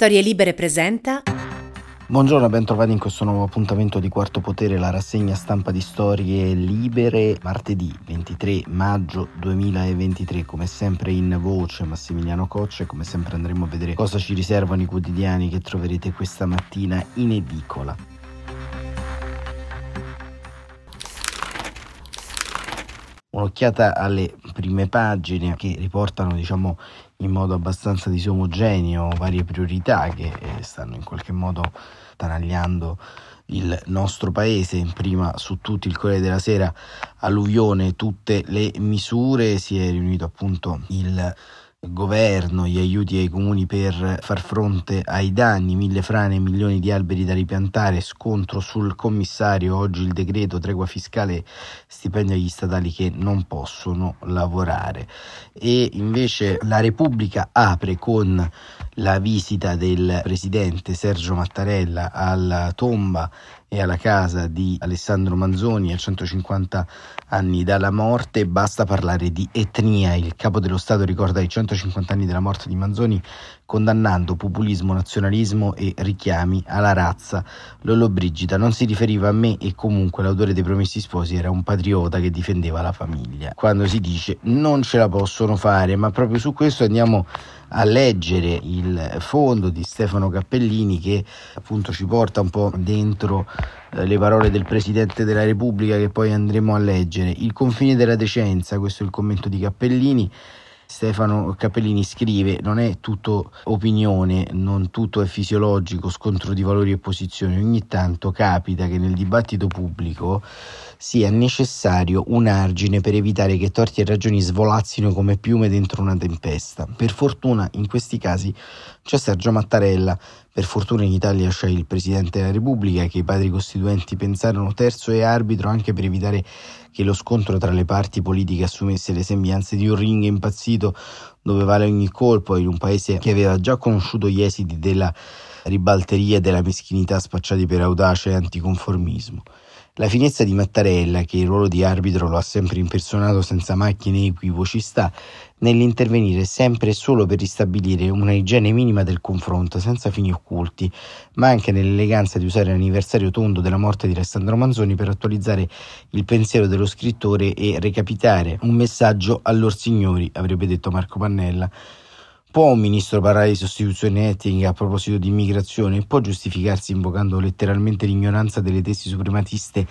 Storie Libere presenta. Buongiorno, ben trovati in questo nuovo appuntamento di Quarto Potere, la rassegna stampa di Storie Libere, martedì 23 maggio 2023, come sempre in voce Massimiliano Coccia e come sempre andremo a vedere cosa ci riservano i quotidiani che troverete questa mattina in edicola. Un'occhiata alle prime pagine che riportano, diciamo, in modo abbastanza disomogeneo varie priorità che eh, stanno in qualche modo attanagliando il nostro paese, prima su tutti il Corriere della Sera, alluvione, tutte le misure, si è riunito appunto il governo, gli aiuti ai comuni per far fronte ai danni, mille frane milioni di alberi da ripiantare, scontro sul commissario, oggi il decreto, tregua fiscale, stipendio agli statali che non possono lavorare. E invece la Repubblica apre con la visita del presidente Sergio Mattarella alla tomba e alla casa di Alessandro Manzoni a 150 anni dalla morte, basta parlare di etnia. Il capo dello Stato ricorda i 150 anni della morte di Manzoni condannando populismo, nazionalismo e richiami alla razza. Lollo Brigida non si riferiva a me e comunque l'autore dei Promessi Sposi era un patriota che difendeva la famiglia. Quando si dice non ce la possono fare, ma proprio su questo andiamo a leggere il fondo di Stefano Cappellini che appunto ci porta un po' dentro eh, le parole del Presidente della Repubblica che poi andremo a leggere. Il confine della decenza, questo è il commento di Cappellini. Stefano Cappellini scrive: Non è tutto opinione, non tutto è fisiologico, scontro di valori e posizioni. Ogni tanto capita che nel dibattito pubblico sia necessario un argine per evitare che torti e ragioni svolazzino come piume dentro una tempesta. Per fortuna in questi casi c'è Sergio Mattarella, per fortuna in Italia c'è il Presidente della Repubblica che i padri costituenti pensarono terzo e arbitro anche per evitare che lo scontro tra le parti politiche assumesse le sembianze di un ring impazzito dove vale ogni colpo in un paese che aveva già conosciuto gli esiti della ribalteria e della meschinità spacciati per audacia e anticonformismo. La finezza di Mattarella, che il ruolo di arbitro lo ha sempre impersonato senza macchine equivoci, sta nell'intervenire sempre e solo per ristabilire una igiene minima del confronto, senza fini occulti, ma anche nell'eleganza di usare l'anniversario tondo della morte di Alessandro Manzoni per attualizzare il pensiero dello scrittore e recapitare un messaggio a lor signori, avrebbe detto Marco Pannella. Può un ministro parlare di sostituzione etnica a proposito di immigrazione? Può giustificarsi invocando letteralmente l'ignoranza delle tesi suprematiste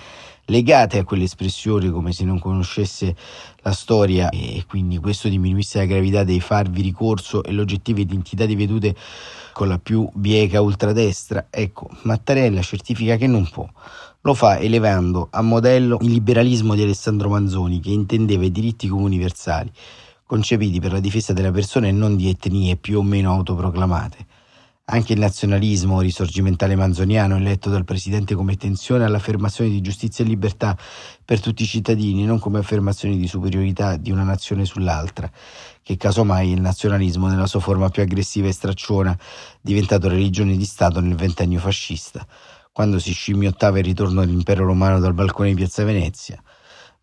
legate a quelle espressioni come se non conoscesse la storia e quindi questo diminuisse la gravità dei farvi ricorso e l'oggettiva identità di vedute con la più bieca ultradestra? Ecco, Mattarella certifica che non può. Lo fa elevando a modello il liberalismo di Alessandro Manzoni che intendeva i diritti come universali concepiti per la difesa della persona e non di etnie più o meno autoproclamate. Anche il nazionalismo risorgimentale manzoniano è letto dal Presidente come tensione all'affermazione di giustizia e libertà per tutti i cittadini, non come affermazione di superiorità di una nazione sull'altra, che casomai il nazionalismo nella sua forma più aggressiva e stracciona, diventato religione di Stato nel ventennio fascista, quando si scimmiottava il ritorno dell'impero romano dal balcone di Piazza Venezia.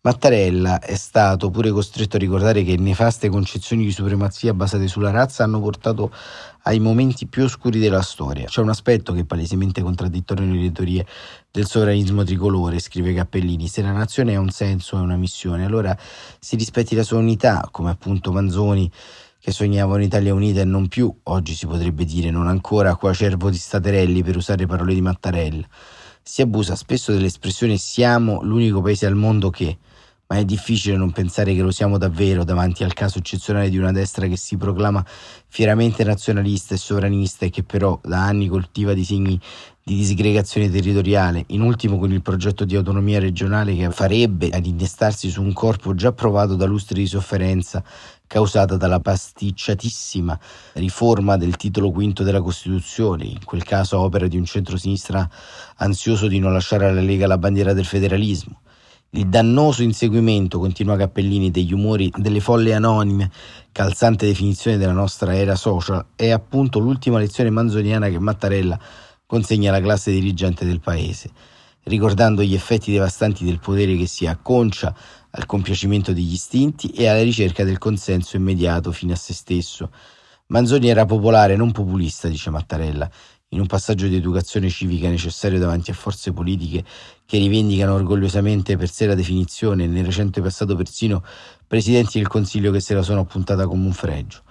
Mattarella è stato pure costretto a ricordare che nefaste concezioni di supremazia basate sulla razza hanno portato ai momenti più oscuri della storia. C'è un aspetto che è palesemente contraddittorio nelle teorie del sovranismo tricolore, scrive Cappellini. Se la nazione ha un senso e una missione, allora si rispetti la sua unità, come appunto Manzoni che sognava un'Italia unita e non più, oggi si potrebbe dire non ancora, qua cervo di staterelli per usare parole di Mattarella. Si abusa spesso dell'espressione siamo l'unico paese al mondo che ma è difficile non pensare che lo siamo davvero davanti al caso eccezionale di una destra che si proclama fieramente nazionalista e sovranista e che però da anni coltiva disegni di disgregazione territoriale, in ultimo con il progetto di autonomia regionale che farebbe ad innestarsi su un corpo già provato da lustri di sofferenza causata dalla pasticciatissima riforma del titolo quinto della Costituzione, in quel caso opera di un centro-sinistra ansioso di non lasciare alla Lega la bandiera del federalismo. Il dannoso inseguimento, continua Cappellini, degli umori delle folle anonime, calzante definizione della nostra era social, è appunto l'ultima lezione manzoniana che Mattarella consegna alla classe dirigente del paese, ricordando gli effetti devastanti del potere che si acconcia al compiacimento degli istinti e alla ricerca del consenso immediato fino a se stesso. Manzoni era popolare, non populista, dice Mattarella, in un passaggio di educazione civica necessario davanti a forze politiche che rivendicano orgogliosamente per sé la definizione, nel recente passato persino presidenti del Consiglio che se la sono appuntata come un fregio.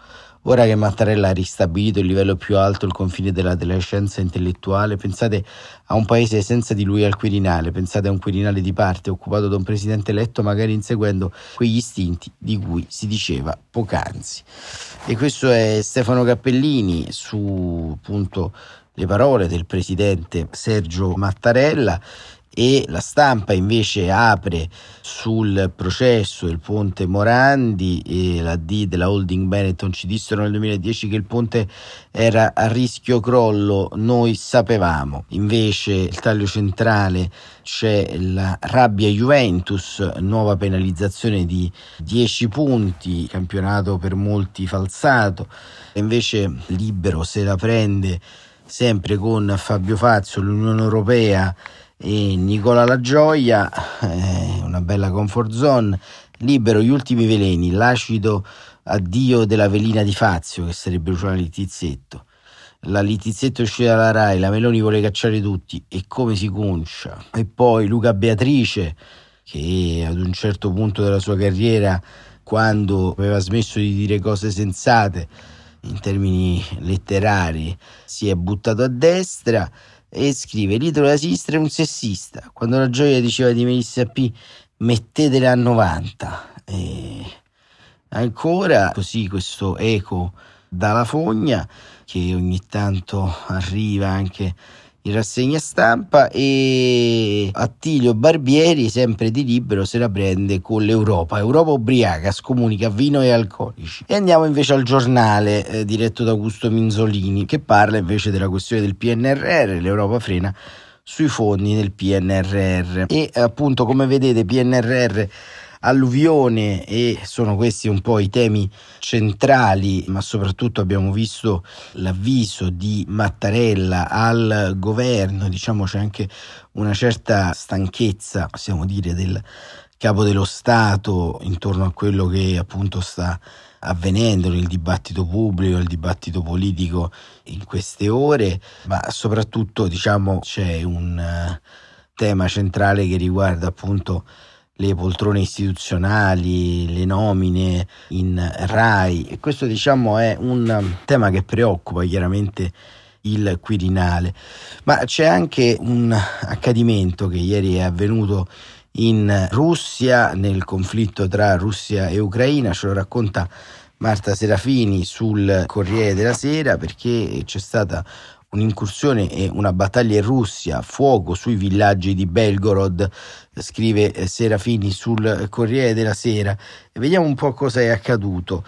Ora che Mattarella ha ristabilito il livello più alto, il confine della scienza intellettuale, pensate a un paese senza di lui al Quirinale, pensate a un Quirinale di parte occupato da un presidente eletto magari inseguendo quegli istinti di cui si diceva poc'anzi. E questo è Stefano Cappellini su appunto le parole del presidente Sergio Mattarella e la stampa invece apre sul processo del ponte Morandi e la D della holding Benetton ci dissero nel 2010 che il ponte era a rischio crollo, noi sapevamo. Invece il taglio centrale c'è la rabbia Juventus, nuova penalizzazione di 10 punti, campionato per molti falsato. Invece Libero se la prende sempre con Fabio Fazio, l'Unione Europea e Nicola La Gioia, eh, una bella comfort zone, libero gli ultimi veleni, l'acido addio della velina di Fazio, che sarebbe Luciana Litizzetto. La Litizzetto uscì dalla Rai, la Meloni vuole cacciare tutti e come si concia. E poi Luca Beatrice, che ad un certo punto della sua carriera, quando aveva smesso di dire cose sensate, in termini letterari, si è buttato a destra e scrive l'idolo da sinistra è un sessista. Quando la gioia diceva di Melissa P mettetele a 90 e ancora così questo eco dalla fogna che ogni tanto arriva anche in rassegna stampa e Attilio Barbieri, sempre di libero, se la prende con l'Europa. Europa ubriaca, scomunica vino e alcolici. E andiamo invece al giornale eh, diretto da Augusto Minzolini che parla invece della questione del PNRR, l'Europa frena sui fondi del PNRR. E appunto come vedete PNRR alluvione e sono questi un po' i temi centrali, ma soprattutto abbiamo visto l'avviso di Mattarella al governo, diciamo c'è anche una certa stanchezza, possiamo dire, del capo dello Stato intorno a quello che appunto sta avvenendo nel dibattito pubblico, nel dibattito politico in queste ore, ma soprattutto diciamo c'è un uh, tema centrale che riguarda appunto le poltrone istituzionali, le nomine in RAI. E questo diciamo è un tema che preoccupa chiaramente il Quirinale, ma c'è anche un accadimento che ieri è avvenuto in Russia nel conflitto tra Russia e Ucraina, ce lo racconta Marta Serafini sul Corriere della Sera perché c'è stata un'incursione e una battaglia in Russia, fuoco sui villaggi di Belgorod, scrive eh, Serafini sul Corriere della Sera. E vediamo un po' cosa è accaduto.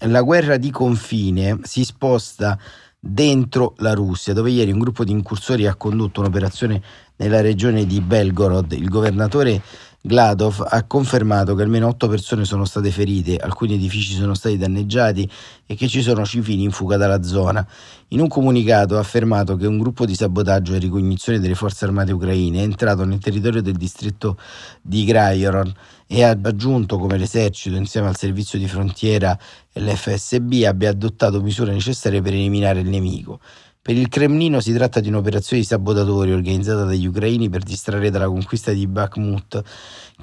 La guerra di confine si sposta dentro la Russia, dove ieri un gruppo di incursori ha condotto un'operazione nella regione di Belgorod. Il governatore Gladov ha confermato che almeno otto persone sono state ferite, alcuni edifici sono stati danneggiati e che ci sono civili in fuga dalla zona. In un comunicato ha affermato che un gruppo di sabotaggio e ricognizione delle forze armate ucraine è entrato nel territorio del distretto di Graioron e ha aggiunto come l'esercito insieme al servizio di frontiera e l'FSB abbia adottato misure necessarie per eliminare il nemico. Per il Cremlino si tratta di un'operazione di sabotatori organizzata dagli ucraini per distrarre dalla conquista di Bakhmut.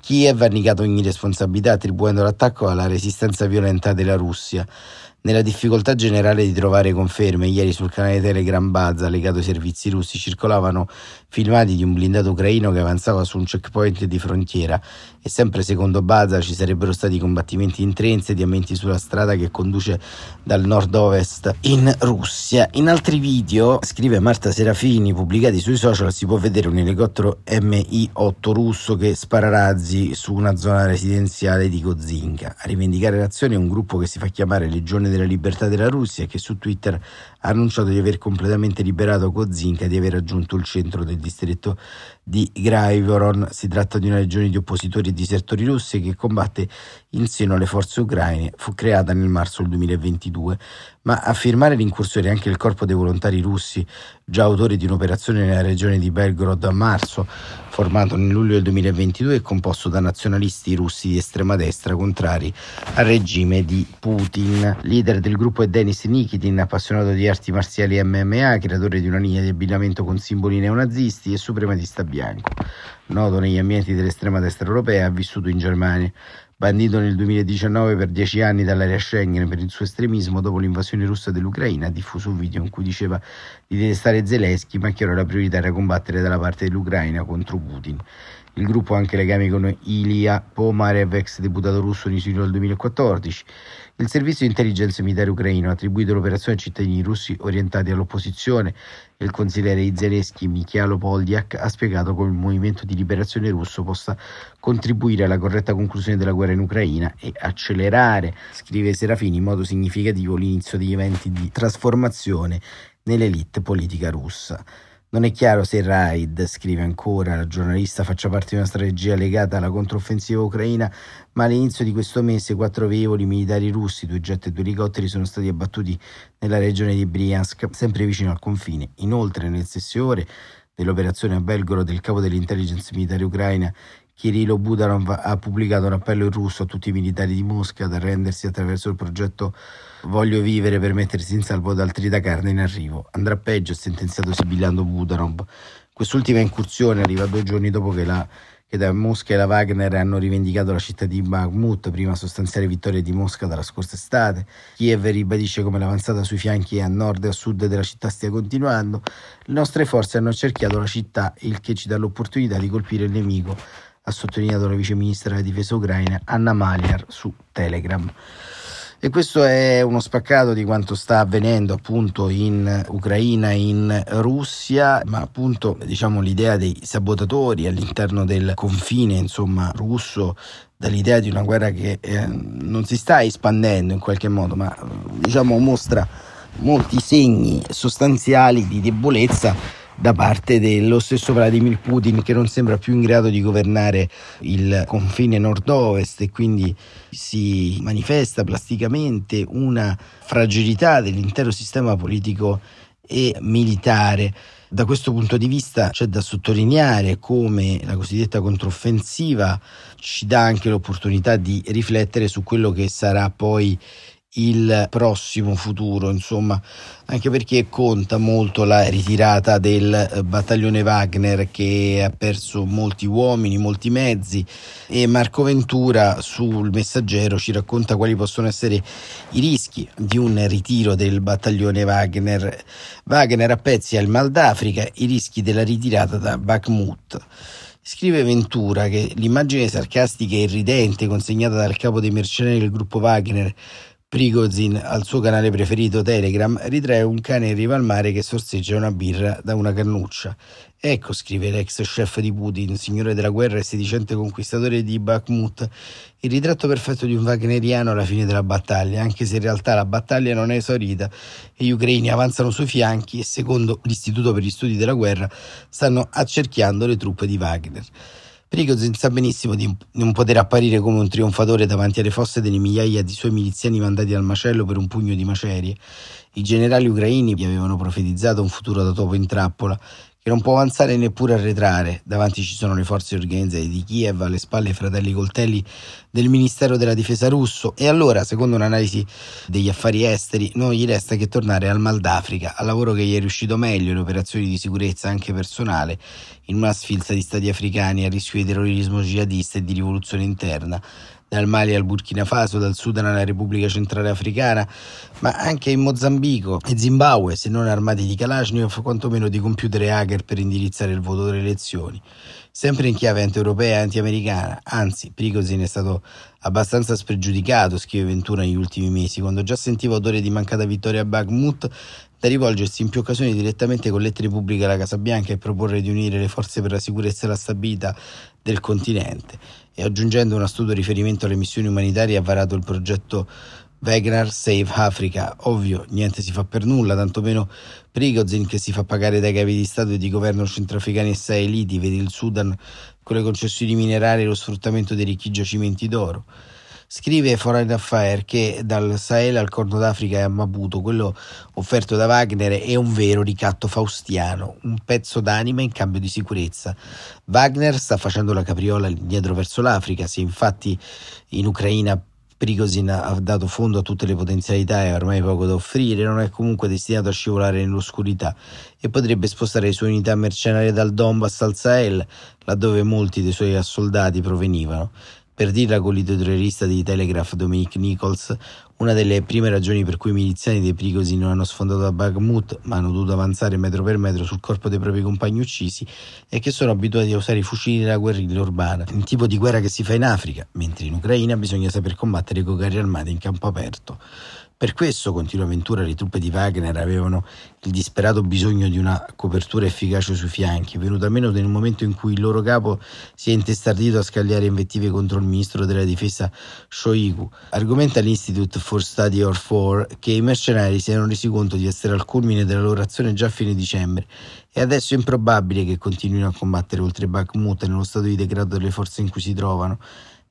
Kiev ha negato ogni responsabilità attribuendo l'attacco alla resistenza violenta della Russia. Nella difficoltà generale di trovare conferme, ieri sul canale Telegram Baza legato ai servizi russi circolavano filmati di un blindato ucraino che avanzava su un checkpoint di frontiera e sempre secondo Baza ci sarebbero stati combattimenti in tre insediamenti sulla strada che conduce dal nord-ovest in Russia. In altri video, scrive Marta Serafini, pubblicati sui social, si può vedere un elicottero Mi-8 russo che spara razzi su una zona residenziale di Kozinka. A rivendicare l'azione un gruppo che si fa chiamare Legione della Libertà della Russia che su Twitter ha annunciato di aver completamente liberato Kozinka e di aver raggiunto il centro del distretto di Graivoron. Si tratta di una regione di oppositori e disertori russi che combatte in seno alle forze ucraine. Fu creata nel marzo del 2022, ma a firmare l'incursione anche il corpo dei volontari russi, già autori di un'operazione nella regione di Belgorod a marzo, formato nel luglio del 2022 e composto da nazionalisti russi di estrema destra contrari al regime di Putin. Leader del gruppo è Denis Nikitin, appassionato di arti marziali MMA, creatore di una linea di abbinamento con simboli neonazisti e suprematista bianco. Noto negli ambienti dell'estrema destra europea, ha vissuto in Germania. Bandito nel 2019 per dieci anni dall'area Schengen per il suo estremismo dopo l'invasione russa dell'Ucraina, ha diffuso un video in cui diceva di detestare Zelensky, ma che ora la priorità era combattere dalla parte dell'Ucraina contro Putin. Il gruppo ha anche legami con Ilya Pomarev, ex deputato russo in esilio nel 2014. Il servizio di intelligence militare ucraino ha attribuito l'operazione a cittadini russi orientati all'opposizione il consigliere Zelensky Mikhailo Poldiak ha spiegato come il movimento di liberazione russo possa contribuire alla corretta conclusione della guerra in Ucraina e accelerare, scrive Serafini, in modo significativo l'inizio degli eventi di trasformazione nell'elite politica russa. Non è chiaro se raid, scrive ancora la giornalista, faccia parte di una strategia legata alla controffensiva ucraina, ma all'inizio di questo mese quattro velivoli militari russi, due jet e due elicotteri sono stati abbattuti nella regione di Bryansk, sempre vicino al confine. Inoltre, nelle stesse ore dell'operazione a Belgorod, il capo dell'intelligence militare ucraina Kirilo Budanov ha pubblicato un appello in russo a tutti i militari di Mosca ad arrendersi attraverso il progetto Voglio vivere per mettersi in salvo da altri da carne in arrivo. Andrà peggio, ha sentenziato sibillando Budanov. Quest'ultima incursione arriva due giorni dopo che, la, che da Mosca e la Wagner hanno rivendicato la città di Bakhmut, prima sostanziale vittoria di Mosca dalla scorsa estate. Kiev ribadisce come l'avanzata sui fianchi a nord e a sud della città stia continuando. Le nostre forze hanno cerchiato la città, il che ci dà l'opportunità di colpire il nemico ha sottolineato la vice ministra della difesa ucraina Anna Maliar su Telegram. E questo è uno spaccato di quanto sta avvenendo appunto in Ucraina in Russia, ma appunto diciamo l'idea dei sabotatori all'interno del confine insomma russo dall'idea di una guerra che eh, non si sta espandendo in qualche modo, ma diciamo mostra molti segni sostanziali di debolezza da parte dello stesso Vladimir Putin che non sembra più in grado di governare il confine nord-ovest e quindi si manifesta plasticamente una fragilità dell'intero sistema politico e militare. Da questo punto di vista c'è da sottolineare come la cosiddetta controffensiva ci dà anche l'opportunità di riflettere su quello che sarà poi il prossimo futuro, insomma, anche perché conta molto la ritirata del eh, battaglione Wagner che ha perso molti uomini, molti mezzi e Marco Ventura sul messaggero ci racconta quali possono essere i rischi di un ritiro del battaglione Wagner. Wagner a pezzi al Mal d'Africa, i rischi della ritirata da Bakhmut. Scrive Ventura che l'immagine sarcastica e irridente consegnata dal capo dei mercenari del gruppo Wagner Prigozhin, al suo canale preferito Telegram, ritrae un cane in riva al mare che sorseggia una birra da una cannuccia. Ecco, scrive l'ex chef di Putin, signore della guerra e sedicente conquistatore di Bakhmut, il ritratto perfetto di un wagneriano alla fine della battaglia, anche se in realtà la battaglia non è esaurita e gli ucraini avanzano sui fianchi e, secondo l'Istituto per gli Studi della Guerra, stanno accerchiando le truppe di Wagner. Prigozhin sa benissimo di non poter apparire come un trionfatore davanti alle fosse delle migliaia di suoi miliziani mandati al macello per un pugno di macerie. I generali ucraini vi avevano profetizzato un futuro da topo in trappola che non può avanzare neppure arretrare. Davanti ci sono le forze organizzate di Kiev, alle spalle i fratelli coltelli del Ministero della Difesa russo e allora, secondo un'analisi degli affari esteri, non gli resta che tornare al Mal d'Africa, al lavoro che gli è riuscito meglio in operazioni di sicurezza anche personale, in una sfilza di stati africani a rischio di terrorismo jihadista e di rivoluzione interna dal Mali al Burkina Faso, dal Sudan alla Repubblica Centrale Africana, ma anche in Mozambico e Zimbabwe, se non armati di Kalashnikov, quantomeno di computer e hacker per indirizzare il voto delle elezioni. Sempre in chiave anti-europea e anti-americana, anzi, Prigozhin è stato abbastanza spregiudicato, scrive Ventura negli ultimi mesi, quando già sentiva odore di mancata vittoria a Bakhmut, da rivolgersi in più occasioni direttamente con lettere pubbliche alla Casa Bianca e proporre di unire le forze per la sicurezza e la stabilità del continente. E aggiungendo un astuto riferimento alle missioni umanitarie ha varato il progetto Wagner Save Africa, ovvio, niente si fa per nulla, tantomeno Prigozhin che si fa pagare dai capi di Stato e di governo centroafricani e saeliti, vede il Sudan con le concessioni minerarie e lo sfruttamento dei ricchi giacimenti d'oro. Scrive Foreign Affair che dal Sahel al Corno d'Africa e a Maputo quello offerto da Wagner è un vero ricatto faustiano, un pezzo d'anima in cambio di sicurezza. Wagner sta facendo la capriola indietro verso l'Africa, se infatti in Ucraina Prigozhin ha dato fondo a tutte le potenzialità e ormai poco da offrire, non è comunque destinato a scivolare nell'oscurità e potrebbe spostare le sue unità mercenarie dal Donbass al Sahel, laddove molti dei suoi assoldati provenivano. Per dirla con l'editorialista di Telegraph Dominic Nichols, una delle prime ragioni per cui i miliziani dei Prigozhin non hanno sfondato a Bakhmut, ma hanno dovuto avanzare metro per metro sul corpo dei propri compagni uccisi, è che sono abituati a usare i fucili della guerriglia urbana, un tipo di guerra che si fa in Africa, mentre in Ucraina bisogna saper combattere con carri armati in campo aperto. Per questo, continua Ventura, le truppe di Wagner avevano il disperato bisogno di una copertura efficace sui fianchi, venuta meno nel momento in cui il loro capo si è intestardito a scagliare invettive contro il ministro della difesa Shoigu. Argomenta l'Institute for Study of War che i mercenari si erano resi conto di essere al culmine della loro azione già a fine dicembre e adesso è improbabile che continuino a combattere oltre Bakhmut nello stato di degrado delle forze in cui si trovano.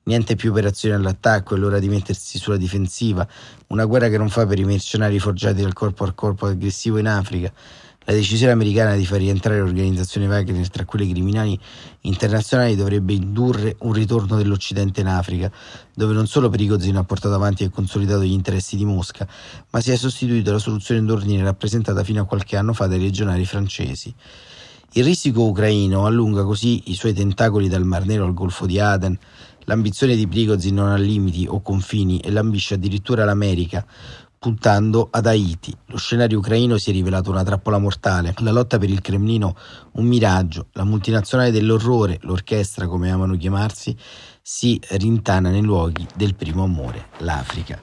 Niente più operazioni all'attacco, è l'ora di mettersi sulla difensiva. Una guerra che non fa per i mercenari forgiati dal corpo a corpo aggressivo in Africa. La decisione americana di far rientrare l'organizzazione Wagner tra quelle criminali internazionali dovrebbe indurre un ritorno dell'Occidente in Africa, dove non solo Prigozhin ha portato avanti e consolidato gli interessi di Mosca, ma si è sostituito alla soluzione d'ordine rappresentata fino a qualche anno fa dai legionari francesi. Il risico ucraino allunga così i suoi tentacoli dal Mar Nero al Golfo di Aden, L'ambizione di Prigozhin non ha limiti o confini e l'ambisce addirittura l'America, puntando ad Haiti. Lo scenario ucraino si è rivelato una trappola mortale, la lotta per il Cremlino un miraggio, la multinazionale dell'orrore, l'orchestra come amano chiamarsi, si rintana nei luoghi del primo amore, l'Africa.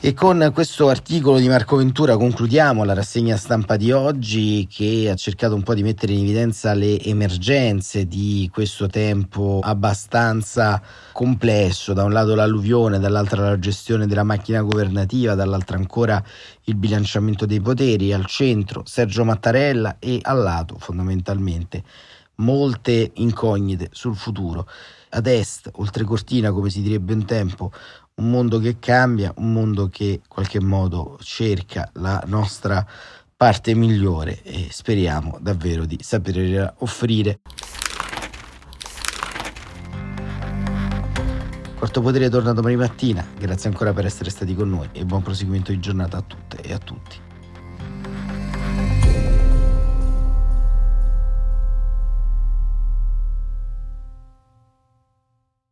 E con questo articolo di Marco Ventura concludiamo la rassegna stampa di oggi che ha cercato un po' di mettere in evidenza le emergenze di questo tempo abbastanza complesso, da un lato l'alluvione, dall'altro la gestione della macchina governativa, dall'altro ancora il bilanciamento dei poteri, al centro Sergio Mattarella e al lato fondamentalmente molte incognite sul futuro. Ad est, oltre cortina, come si direbbe un tempo, un mondo che cambia, un mondo che in qualche modo cerca la nostra parte migliore e speriamo davvero di saper offrire. Quarto Potere torna domani mattina, grazie ancora per essere stati con noi e buon proseguimento di giornata a tutte e a tutti.